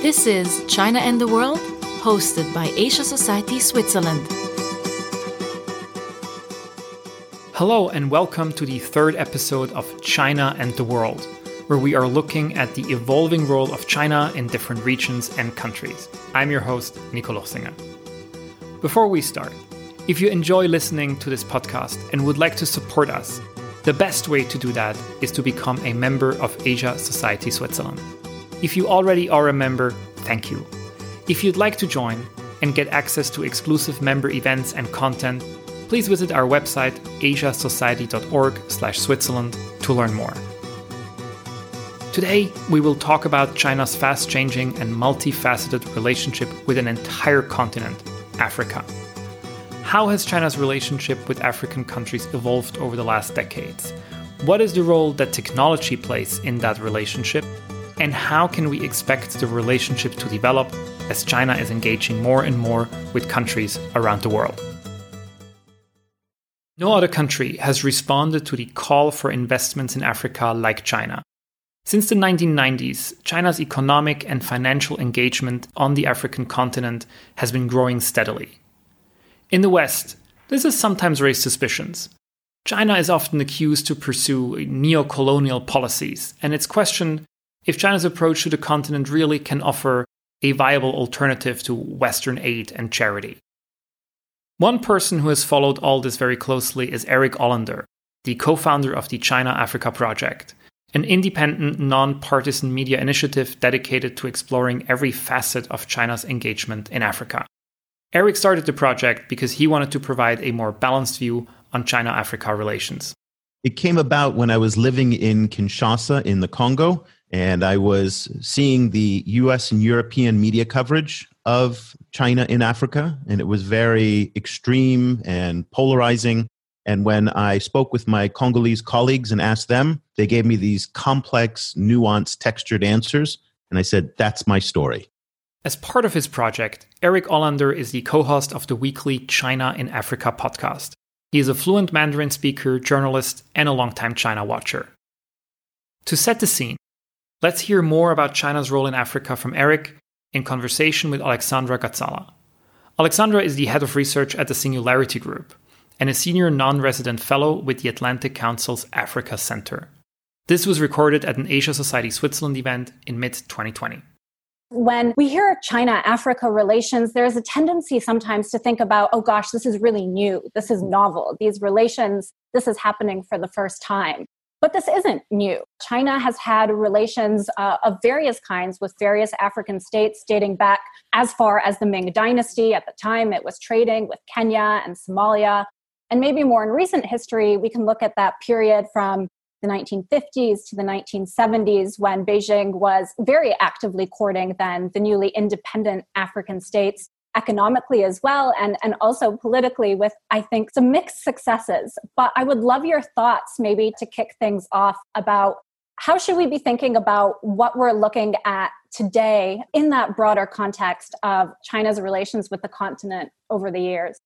This is China and the World, hosted by Asia Society Switzerland. Hello, and welcome to the third episode of China and the World, where we are looking at the evolving role of China in different regions and countries. I'm your host, Nico Luchsinger. Before we start, if you enjoy listening to this podcast and would like to support us, the best way to do that is to become a member of Asia Society Switzerland. If you already are a member, thank you. If you'd like to join and get access to exclusive member events and content, please visit our website asiasociety.org/switzerland to learn more. Today, we will talk about China's fast-changing and multifaceted relationship with an entire continent, Africa. How has China's relationship with African countries evolved over the last decades? What is the role that technology plays in that relationship? And how can we expect the relationship to develop as China is engaging more and more with countries around the world? No other country has responded to the call for investments in Africa like China. Since the 1990s, China's economic and financial engagement on the African continent has been growing steadily. In the West, this has sometimes raised suspicions. China is often accused to pursue neo colonial policies, and it's questioned if China's approach to the continent really can offer a viable alternative to Western aid and charity. One person who has followed all this very closely is Eric Olander, the co founder of the China Africa Project, an independent, non partisan media initiative dedicated to exploring every facet of China's engagement in Africa. Eric started the project because he wanted to provide a more balanced view on China Africa relations. It came about when I was living in Kinshasa in the Congo and I was seeing the US and European media coverage of China in Africa, and it was very extreme and polarizing. And when I spoke with my Congolese colleagues and asked them, they gave me these complex, nuanced, textured answers. And I said, That's my story. As part of his project, Eric Olander is the co host of the weekly China in Africa podcast. He is a fluent Mandarin speaker, journalist, and a longtime China watcher. To set the scene, Let's hear more about China's role in Africa from Eric in conversation with Alexandra Gadzala. Alexandra is the head of research at the Singularity Group and a senior non resident fellow with the Atlantic Council's Africa Center. This was recorded at an Asia Society Switzerland event in mid 2020. When we hear China Africa relations, there's a tendency sometimes to think about, oh gosh, this is really new. This is novel. These relations, this is happening for the first time. But this isn't new. China has had relations uh, of various kinds with various African states dating back as far as the Ming Dynasty. At the time, it was trading with Kenya and Somalia. And maybe more in recent history, we can look at that period from the 1950s to the 1970s when Beijing was very actively courting then the newly independent African states economically as well and, and also politically with i think some mixed successes. But i would love your thoughts maybe to kick things off about how should we be thinking about what we're looking at today in that broader context of china's relations with the continent over the years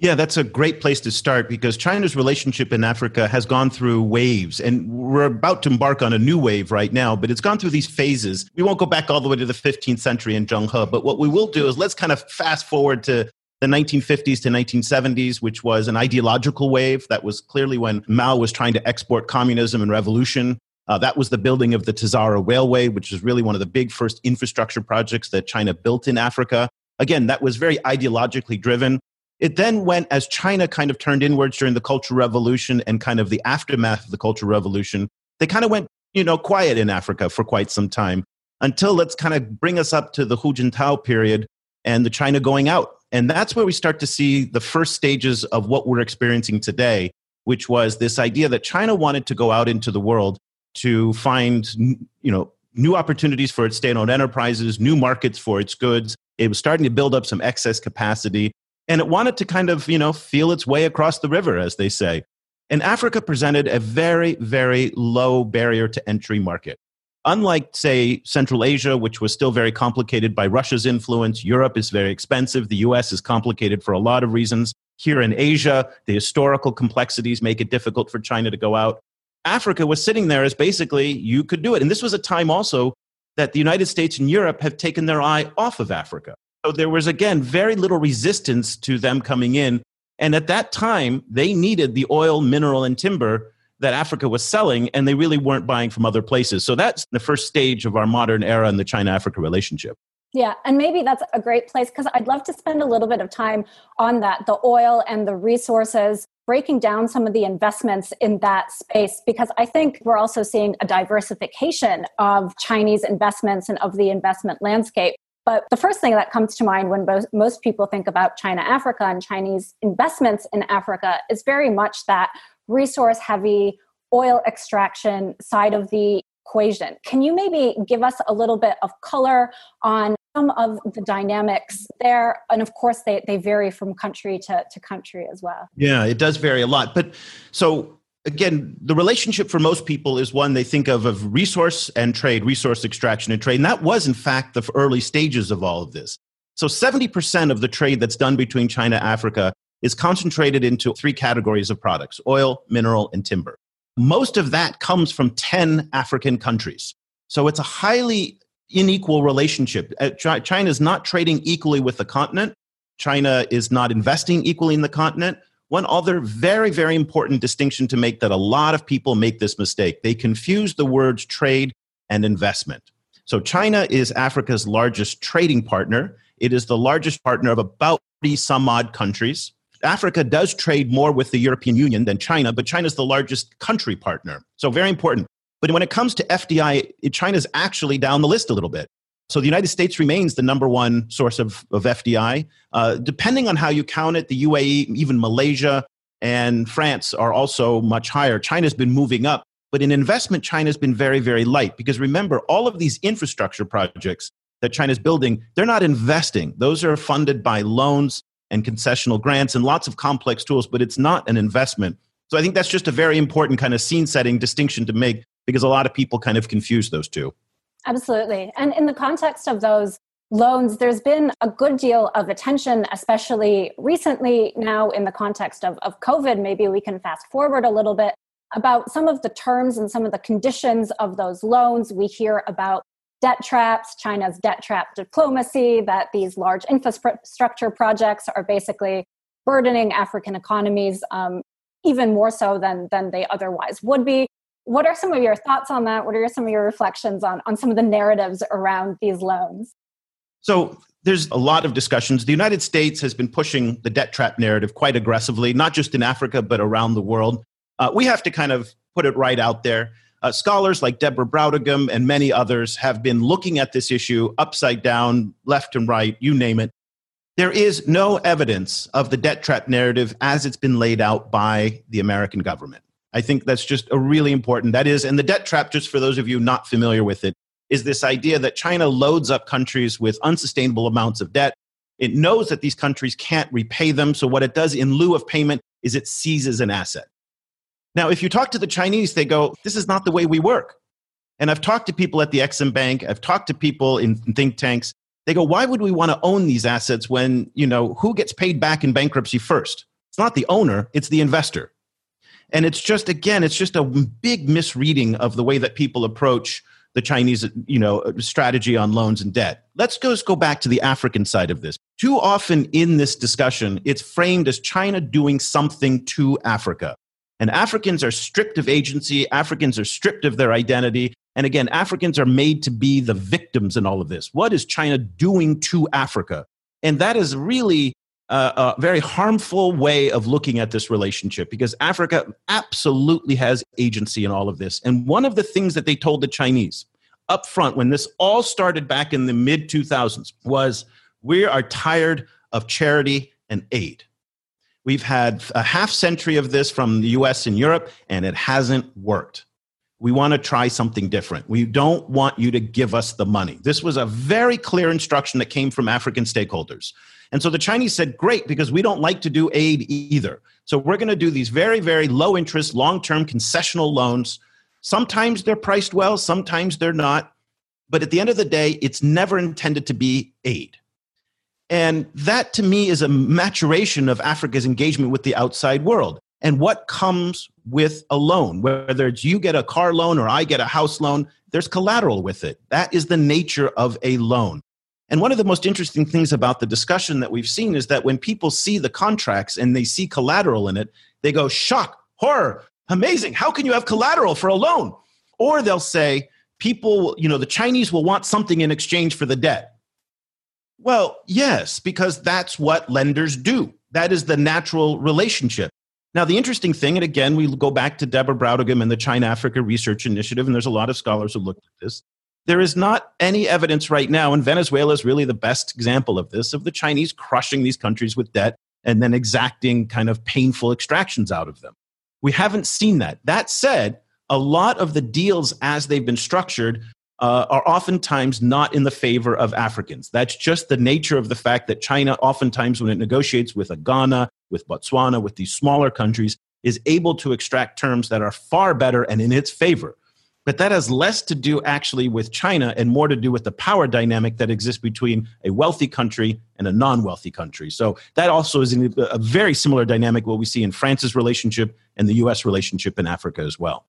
yeah, that's a great place to start because China's relationship in Africa has gone through waves, and we're about to embark on a new wave right now, but it's gone through these phases. We won't go back all the way to the 15th century in Zheng He, but what we will do is let's kind of fast forward to the 1950s to 1970s, which was an ideological wave. That was clearly when Mao was trying to export communism and revolution. Uh, that was the building of the Tazara Railway, which is really one of the big first infrastructure projects that China built in Africa. Again, that was very ideologically driven. It then went as China kind of turned inwards during the Cultural Revolution and kind of the aftermath of the Cultural Revolution. They kind of went, you know, quiet in Africa for quite some time until let's kind of bring us up to the Hu Jintao period and the China going out. And that's where we start to see the first stages of what we're experiencing today, which was this idea that China wanted to go out into the world to find, you know, new opportunities for its state-owned enterprises, new markets for its goods. It was starting to build up some excess capacity and it wanted to kind of, you know, feel its way across the river, as they say. And Africa presented a very, very low barrier to entry market. Unlike, say, Central Asia, which was still very complicated by Russia's influence, Europe is very expensive. The US is complicated for a lot of reasons. Here in Asia, the historical complexities make it difficult for China to go out. Africa was sitting there as basically you could do it. And this was a time also that the United States and Europe have taken their eye off of Africa. So there was, again, very little resistance to them coming in. And at that time, they needed the oil, mineral, and timber that Africa was selling, and they really weren't buying from other places. So that's the first stage of our modern era in the China Africa relationship. Yeah, and maybe that's a great place because I'd love to spend a little bit of time on that the oil and the resources, breaking down some of the investments in that space because I think we're also seeing a diversification of Chinese investments and of the investment landscape. But the first thing that comes to mind when most people think about China Africa and Chinese investments in Africa is very much that resource heavy oil extraction side of the equation. Can you maybe give us a little bit of color on some of the dynamics there? And of course, they, they vary from country to, to country as well. Yeah, it does vary a lot. But so again, the relationship for most people is one they think of of resource and trade, resource extraction and trade. And that was, in fact, the early stages of all of this. So 70% of the trade that's done between China and Africa is concentrated into three categories of products oil, mineral, and timber. Most of that comes from 10 African countries. So it's a highly unequal relationship. Uh, China is not trading equally with the continent. China is not investing equally in the continent. One other very, very important distinction to make that a lot of people make this mistake they confuse the words trade and investment. So, China is Africa's largest trading partner. It is the largest partner of about 30 some odd countries. Africa does trade more with the European Union than China, but China is the largest country partner. So, very important. But when it comes to FDI, China's actually down the list a little bit. So, the United States remains the number one source of, of FDI. Uh, depending on how you count it, the UAE, even Malaysia, and France are also much higher. China's been moving up. But in investment, China's been very, very light because remember, all of these infrastructure projects that China's building, they're not investing. Those are funded by loans and concessional grants and lots of complex tools, but it's not an investment. So I think that's just a very important kind of scene setting distinction to make because a lot of people kind of confuse those two. Absolutely. And in the context of those loans, there's been a good deal of attention, especially recently now in the context of, of COVID. Maybe we can fast forward a little bit about some of the terms and some of the conditions of those loans. We hear about debt traps, China's debt trap diplomacy, that these large infrastructure projects are basically burdening African economies um, even more so than, than they otherwise would be. What are some of your thoughts on that? What are some of your reflections on, on some of the narratives around these loans? So, there's a lot of discussions. The United States has been pushing the debt trap narrative quite aggressively, not just in Africa, but around the world. Uh, we have to kind of put it right out there. Uh, scholars like Deborah Brautigam and many others have been looking at this issue upside down, left and right, you name it. There is no evidence of the debt trap narrative as it's been laid out by the American government. I think that's just a really important. That is, and the debt trap, just for those of you not familiar with it, is this idea that China loads up countries with unsustainable amounts of debt. It knows that these countries can't repay them. So, what it does in lieu of payment is it seizes an asset. Now, if you talk to the Chinese, they go, This is not the way we work. And I've talked to people at the Exim Bank, I've talked to people in think tanks. They go, Why would we want to own these assets when, you know, who gets paid back in bankruptcy first? It's not the owner, it's the investor. And it's just, again, it's just a big misreading of the way that people approach the Chinese, you know, strategy on loans and debt. Let's go, let's go back to the African side of this. Too often in this discussion, it's framed as China doing something to Africa. And Africans are stripped of agency, Africans are stripped of their identity. And again, Africans are made to be the victims in all of this. What is China doing to Africa? And that is really a, very harmful way of looking at this relationship because Africa absolutely has agency in all of this. And one of the things that they told the Chinese up front when this all started back in the mid 2000s was we are tired of charity and aid. We've had a half century of this from the US and Europe, and it hasn't worked. We want to try something different. We don't want you to give us the money. This was a very clear instruction that came from African stakeholders. And so the Chinese said, great, because we don't like to do aid either. So we're going to do these very, very low interest, long term concessional loans. Sometimes they're priced well, sometimes they're not. But at the end of the day, it's never intended to be aid. And that to me is a maturation of Africa's engagement with the outside world. and what comes with a loan. Whether it's you get a car loan or I get a house loan, there's collateral with it. That is the nature of a loan. And one of the most interesting things about the discussion that we've seen is that when people see the contracts and they see collateral in it, they go, shock, horror, amazing. How can you have collateral for a loan? Or they'll say, people, you know, the Chinese will want something in exchange for the debt. Well, yes, because that's what lenders do. That is the natural relationship. Now, the interesting thing, and again, we go back to Deborah Brautigam and the China Africa Research Initiative, and there's a lot of scholars who looked at this. There is not any evidence right now, and Venezuela is really the best example of this, of the Chinese crushing these countries with debt and then exacting kind of painful extractions out of them. We haven't seen that. That said, a lot of the deals as they've been structured uh, are oftentimes not in the favor of Africans. That's just the nature of the fact that China, oftentimes, when it negotiates with a Ghana, with Botswana, with these smaller countries, is able to extract terms that are far better and in its favor. But that has less to do actually with China and more to do with the power dynamic that exists between a wealthy country and a non wealthy country. So that also is a very similar dynamic what we see in France's relationship and the US relationship in Africa as well.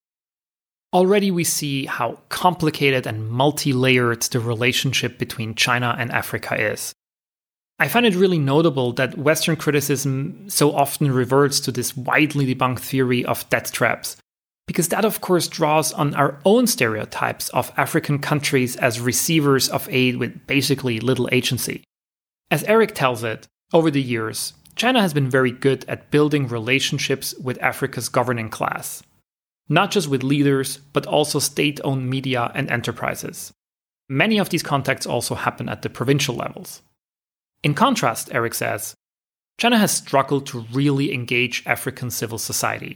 Already, we see how complicated and multi layered the relationship between China and Africa is. I find it really notable that Western criticism so often reverts to this widely debunked theory of debt traps, because that, of course, draws on our own stereotypes of African countries as receivers of aid with basically little agency. As Eric tells it, over the years, China has been very good at building relationships with Africa's governing class not just with leaders, but also state owned media and enterprises. Many of these contacts also happen at the provincial levels. In contrast, Eric says, China has struggled to really engage African civil society.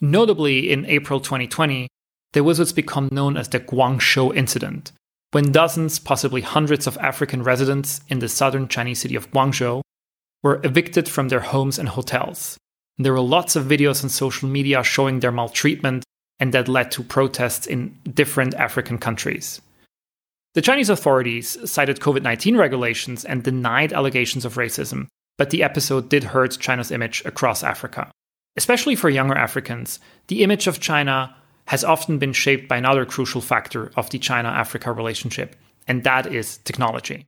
Notably, in April 2020, there was what's become known as the Guangzhou incident, when dozens, possibly hundreds of African residents in the southern Chinese city of Guangzhou were evicted from their homes and hotels there were lots of videos on social media showing their maltreatment, and that led to protests in different African countries. The Chinese authorities cited COVID 19 regulations and denied allegations of racism, but the episode did hurt China's image across Africa. Especially for younger Africans, the image of China has often been shaped by another crucial factor of the China Africa relationship, and that is technology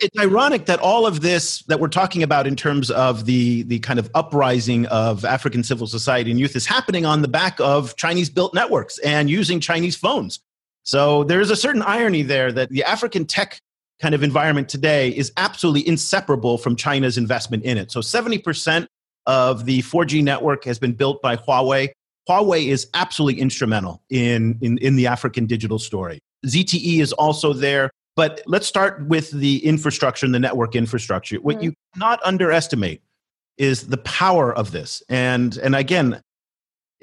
it's ironic that all of this that we're talking about in terms of the the kind of uprising of African civil society and youth is happening on the back of Chinese built networks and using Chinese phones. So there is a certain irony there that the African tech kind of environment today is absolutely inseparable from China's investment in it. So 70% of the 4G network has been built by Huawei. Huawei is absolutely instrumental in, in, in the African digital story. ZTE is also there. But let's start with the infrastructure and the network infrastructure. What mm-hmm. you cannot underestimate is the power of this. And and again,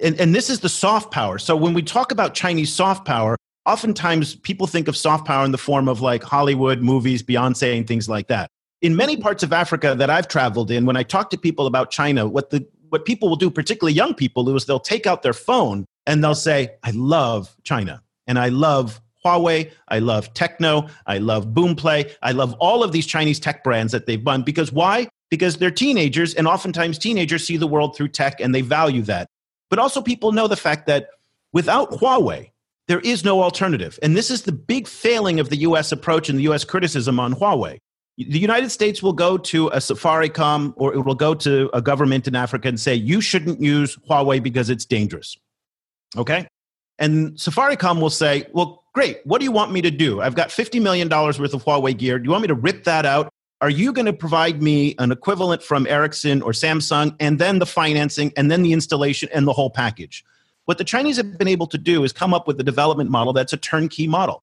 and, and this is the soft power. So when we talk about Chinese soft power, oftentimes people think of soft power in the form of like Hollywood movies, Beyonce, and things like that. In many parts of Africa that I've traveled in, when I talk to people about China, what the what people will do, particularly young people, is they'll take out their phone and they'll say, "I love China and I love Huawei, I love Tecno, I love Boomplay, I love all of these Chinese tech brands that they've won. Because why? Because they're teenagers, and oftentimes teenagers see the world through tech and they value that. But also, people know the fact that without Huawei, there is no alternative. And this is the big failing of the US approach and the US criticism on Huawei. The United States will go to a Safaricom or it will go to a government in Africa and say, you shouldn't use Huawei because it's dangerous. Okay? And Safaricom will say, well, great. What do you want me to do? I've got $50 million worth of Huawei gear. Do you want me to rip that out? Are you going to provide me an equivalent from Ericsson or Samsung and then the financing and then the installation and the whole package? What the Chinese have been able to do is come up with a development model that's a turnkey model.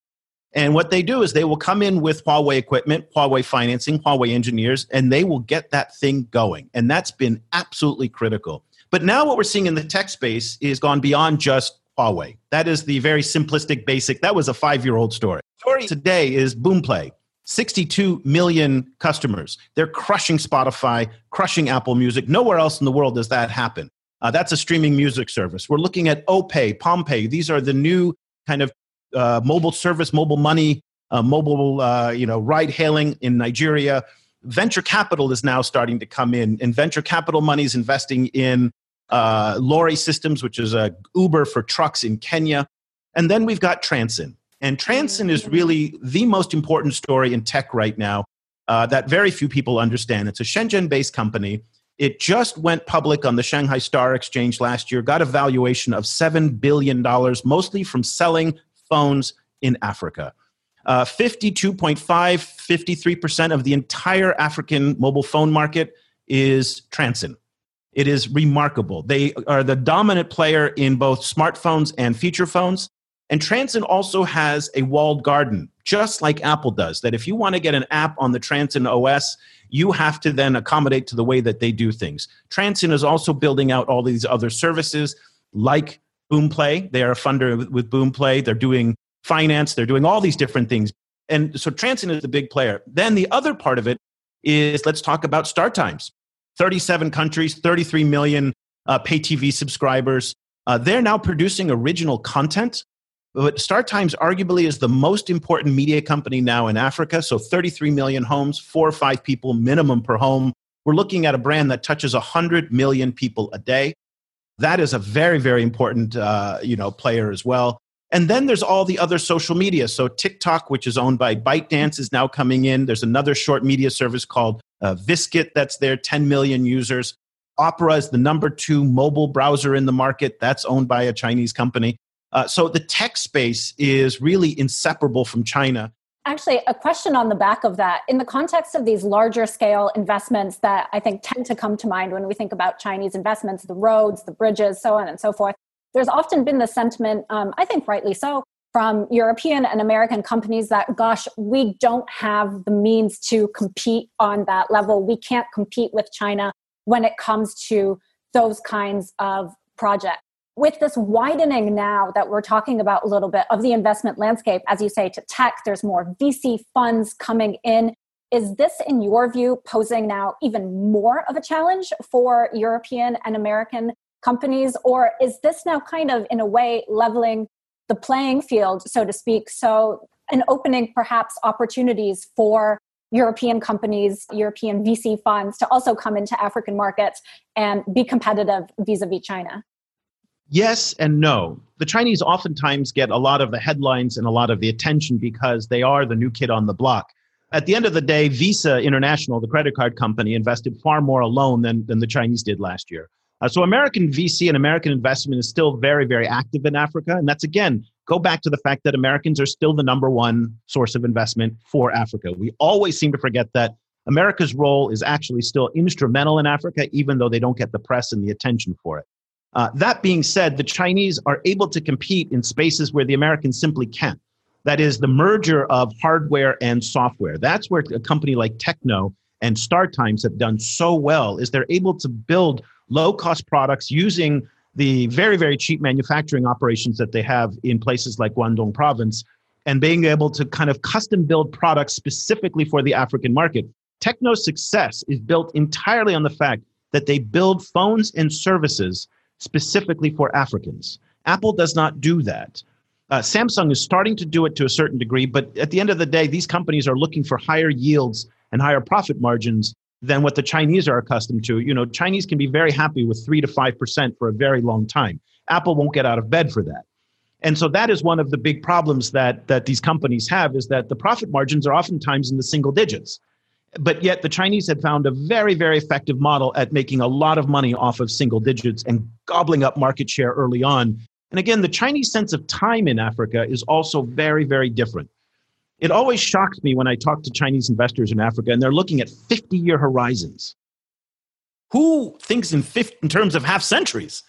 And what they do is they will come in with Huawei equipment, Huawei financing, Huawei engineers, and they will get that thing going. And that's been absolutely critical. But now what we're seeing in the tech space is gone beyond just Huawei. That is the very simplistic, basic. That was a five year old story. Story today is Boomplay. 62 million customers. They're crushing Spotify, crushing Apple Music. Nowhere else in the world does that happen. Uh, that's a streaming music service. We're looking at OPay, PalmPay. These are the new kind of uh, mobile service, mobile money, uh, mobile uh, you know ride hailing in Nigeria. Venture capital is now starting to come in, and venture capital money is investing in uh, Lori Systems, which is a Uber for trucks in Kenya. And then we've got Transsion, And Transsion is really the most important story in tech right now uh, that very few people understand. It's a Shenzhen based company. It just went public on the Shanghai Star Exchange last year, got a valuation of $7 billion, mostly from selling phones in Africa. Uh, 52.5, 53% of the entire African mobile phone market is Transsion. It is remarkable. They are the dominant player in both smartphones and feature phones. And Transsion also has a walled garden, just like Apple does, that if you want to get an app on the Transsion OS, you have to then accommodate to the way that they do things. Transsion is also building out all these other services like Boomplay. They are a funder with Boomplay. They're doing finance, they're doing all these different things. And so Transsion is the big player. Then the other part of it is let's talk about StarTimes. 37 countries, 33 million uh, pay TV subscribers. Uh, they're now producing original content but StarTimes arguably is the most important media company now in Africa. So 33 million homes, four or five people minimum per home. We're looking at a brand that touches 100 million people a day. That is a very, very important uh, you know, player as well. And then there's all the other social media. So TikTok, which is owned by ByteDance, is now coming in. There's another short media service called uh, Vskit that's there, 10 million users. Opera is the number two mobile browser in the market. That's owned by a Chinese company. Uh, so the tech space is really inseparable from China. Actually, a question on the back of that. In the context of these larger scale investments that I think tend to come to mind when we think about Chinese investments, the roads, the bridges, so on and so forth, there's often been the sentiment, um, I think rightly so, from European and American companies that, gosh, we don't have the means to compete on that level. We can't compete with China when it comes to those kinds of projects with this widening now that we're talking about a little bit of the investment landscape, as you say, to tech, there's more VC funds coming in. Is this, in your view, posing now even more of a challenge for European and American companies? Or is this now kind of, in a way, leveling the playing field, so to speak? So, an opening perhaps opportunities for European companies, European VC funds to also come into African markets and be competitive vis a vis China? Yes and no. The Chinese oftentimes get a lot of the headlines and a lot of the attention because they are the new kid on the block. At the end of the day, Visa International, the credit card company, invested far more alone than, than the Chinese did last year. Uh, so American VC and American investment is still very, very active in Africa. And that's again, go back to the fact that Americans are still the number one source of investment for Africa. We always seem to forget that America's role is actually still instrumental in Africa, even though they don't get the press and the attention for it. Uh, that being said, the Chinese are able to compete in spaces where the Americans simply can't. That is the merger of hardware and software. That's where a company like Tecno and StarTimes have done so well is they're able to build low cost products using the very very cheap manufacturing operations that they have in places like Guangdong province and being able to kind of custom build products specifically for the African market. Tecno's success is built entirely on the fact that they build phones and services specifically for Africans. Apple does not do that. Uh, Samsung is starting to do it to a certain degree, but at the end of the day, these companies are looking for higher yields and higher profit margins than what the Chinese are accustomed to. You know, Chinese can be very happy with three to five percent for a very long time. Apple won't get out of bed for that. And so that is one of the big problems that that these companies have is that the profit margins are oftentimes in the single digits but yet the Chinese had found a very, very effective model at making a lot of money off of single digits and gobbling up market share early on. And again, the Chinese sense of time in Africa is also very, very different. It always shocks me when I talk to Chinese investors in Africa and they're looking at 50 year horizons. Who thinks in, 50, in terms of half centuries?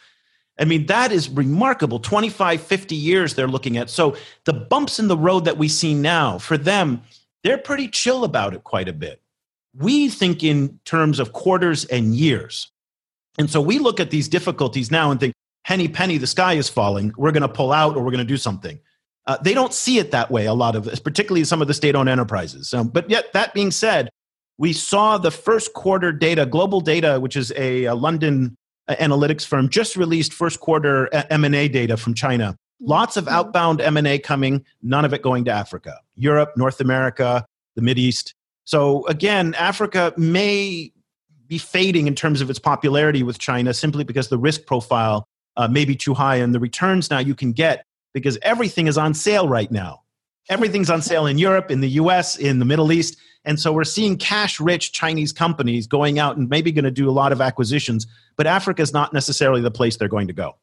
I mean, that is remarkable. 25, 50 years they're looking at. So the bumps in the road that we see now, for them, they're pretty chill about it quite a bit we think in terms of quarters and years. And so we look at these difficulties now and think, henny penny, the sky is falling. We're going to pull out or we're going to do something. Uh, they don't see it that way, a lot of, particularly some of the state owned enterprises. Um, but yet, that being said, we saw the first quarter data, Global Data, which is a, a London uh, analytics firm, just released first quarter uh, M&A data from China. Lots of mm-hmm. outbound M&A coming, none of it going to Africa. Europe, North America, the Mid East. So again, Africa may be fading in terms of its popularity with China simply because the risk profile uh, may be too high and the returns now you can get because everything is on sale right now. Everything's on sale in Europe, in the US, in the Middle East. And so we're seeing cash rich Chinese companies going out and maybe going to do a lot of acquisitions, but Africa is not necessarily the place they're going to go.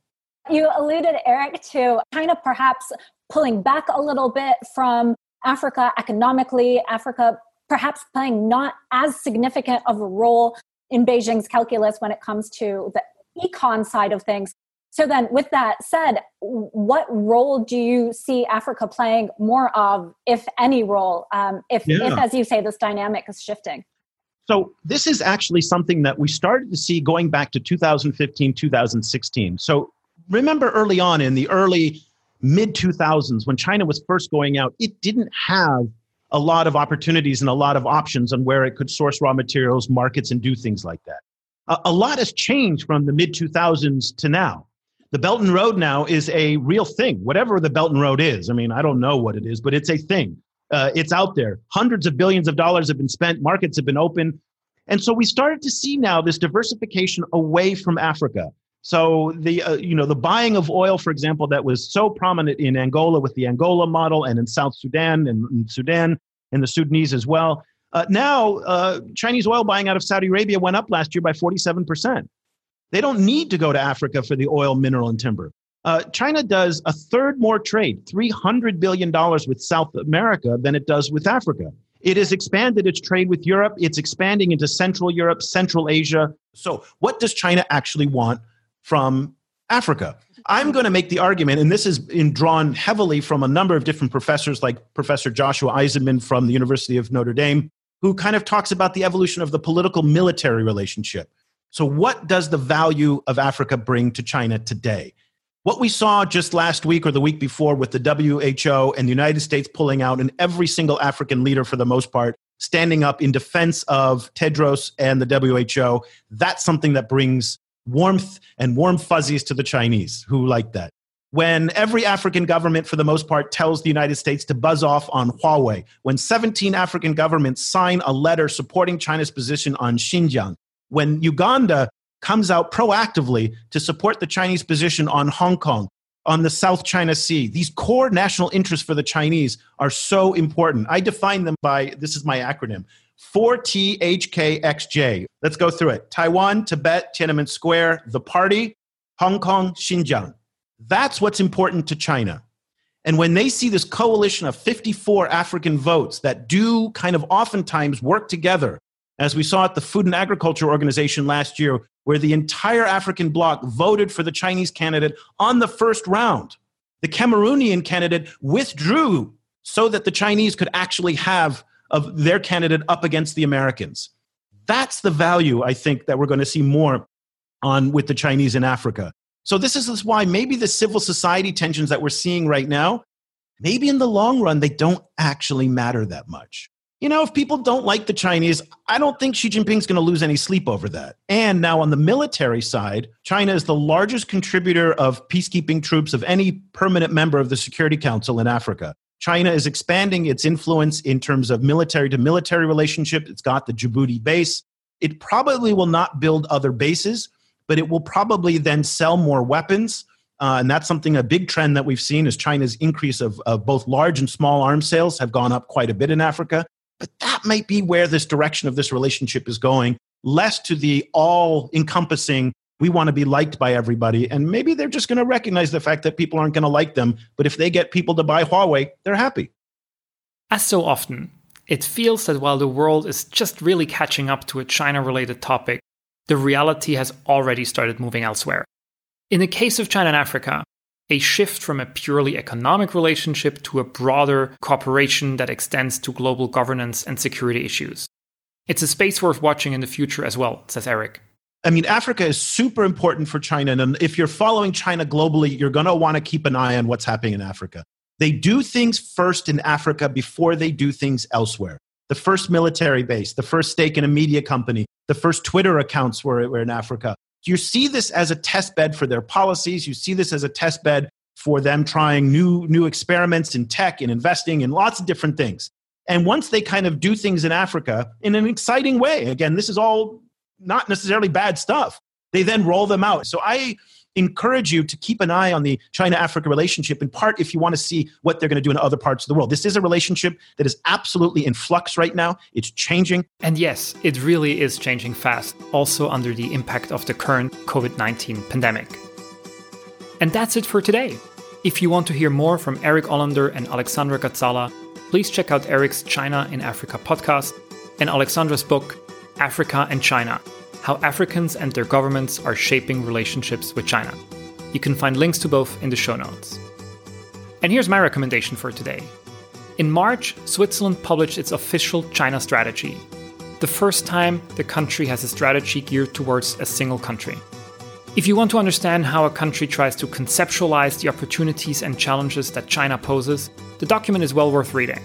You alluded, Eric, to China perhaps pulling back a little bit from Africa economically, Africa perhaps playing not as significant of a role in Beijing's calculus when it comes to the econ side of things. So then, with that said, what role do you see Africa playing more of, if any role, um, if, yeah. if, as you say, this dynamic is shifting? So this is actually something that we started to see going back to 2015, 2016. So remember early on in the early mid 2000s when China was first going out, it didn't have a lot of opportunities and a lot of options on where it could source raw materials, markets, and do things like that. A, a lot has changed from the mid 2000s to now the Belt and Road now is a real thing. Whatever the Belt and Road is, I mean, I don't know what it is, but it's a thing. Uh, it's out there. Hundreds of billions of dollars have been spent. Markets have been open, and so we started to see now this diversification away from Africa. So the uh, you know the buying of oil, for example, that was so prominent in Angola with the Angola model, and in South Sudan and, Sudan and the Sudanese as well. Uh, now, uh, Chinese oil buying out of Saudi Arabia went up last year by 47 percent. They don't need to go to Africa for the oil, mineral, and timber. Uh, China does a third more trade, $300 billion with South America than it does with Africa. It has expanded its trade with Europe. It's expanding into Central Europe, Central Asia. So, what does China actually want from Africa? I'm going to make the argument, and this is drawn heavily from a number of different professors, like Professor Joshua Eisenman from the University of Notre Dame, who kind of talks about the evolution of the political military relationship. So, what does the value of Africa bring to China today? What we saw just last week or the week before with the WHO and the United States pulling out, and every single African leader, for the most part, standing up in defense of Tedros and the WHO, that's something that brings warmth and warm fuzzies to the Chinese who like that. When every African government, for the most part, tells the United States to buzz off on Huawei, when 17 African governments sign a letter supporting China's position on Xinjiang, when Uganda comes out proactively to support the Chinese position on Hong Kong, on the South China Sea. These core national interests for the Chinese are so important. I define them by this is my acronym 4THKXJ. Let's go through it Taiwan, Tibet, Tiananmen Square, the party, Hong Kong, Xinjiang. That's what's important to China. And when they see this coalition of 54 African votes that do kind of oftentimes work together as we saw at the Food and Agriculture Organization last year, where the entire African bloc voted for the Chinese candidate on the first round. The Cameroonian candidate withdrew so that the Chinese could actually have of their candidate up against the Americans. That's the value I think that we're going to see more on with the Chinese in Africa. So this is why maybe the civil society tensions that we're seeing right now, maybe in the long run they don't actually matter that much you know, if people don't like the Chinese, I don't think Xi Jinping's going to lose any sleep over that. And now on the military side, China is the largest contributor of peacekeeping troops of any permanent member of the Security Council in Africa. China is expanding its influence in terms of military to military relationship. It's got the Djibouti base. It probably will not build other bases, but it will probably then sell more weapons. Uh, and that's something, a big trend that we've seen is China's increase of, of both large and small arms sales have gone up quite a bit in Africa. But that might be where this direction of this relationship is going, less to the all encompassing, we want to be liked by everybody. And maybe they're just going to recognize the fact that people aren't going to like them. But if they get people to buy Huawei, they're happy. As so often, it feels that while the world is just really catching up to a China related topic, the reality has already started moving elsewhere. In the case of China and Africa, a shift from a purely economic relationship to a broader cooperation that extends to global governance and security issues. It's a space worth watching in the future as well, says Eric. I mean, Africa is super important for China. And if you're following China globally, you're going to want to keep an eye on what's happening in Africa. They do things first in Africa before they do things elsewhere. The first military base, the first stake in a media company, the first Twitter accounts were, were in Africa you see this as a test bed for their policies. You see this as a test bed for them trying new, new experiments in tech and investing in lots of different things. And once they kind of do things in Africa in an exciting way, again, this is all not necessarily bad stuff. They then roll them out. So I encourage you to keep an eye on the China Africa relationship, in part if you want to see what they're going to do in other parts of the world. This is a relationship that is absolutely in flux right now. It's changing. And yes, it really is changing fast, also under the impact of the current COVID 19 pandemic. And that's it for today. If you want to hear more from Eric Olander and Alexandra Gadzala, please check out Eric's China in Africa podcast and Alexandra's book, Africa and China how Africans and their governments are shaping relationships with China. You can find links to both in the show notes. And here's my recommendation for today. In March, Switzerland published its official China strategy, the first time the country has a strategy geared towards a single country. If you want to understand how a country tries to conceptualize the opportunities and challenges that China poses, the document is well worth reading.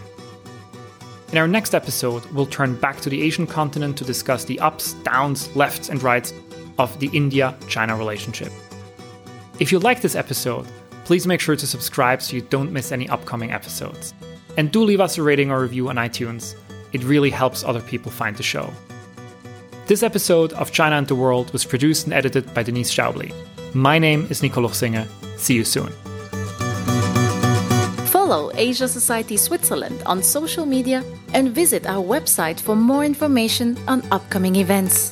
In our next episode, we'll turn back to the Asian continent to discuss the ups, downs, lefts, and rights of the India China relationship. If you like this episode, please make sure to subscribe so you don't miss any upcoming episodes. And do leave us a rating or review on iTunes, it really helps other people find the show. This episode of China and the World was produced and edited by Denise Schaubli. My name is Nico Singer. See you soon. Follow Asia Society Switzerland on social media and visit our website for more information on upcoming events.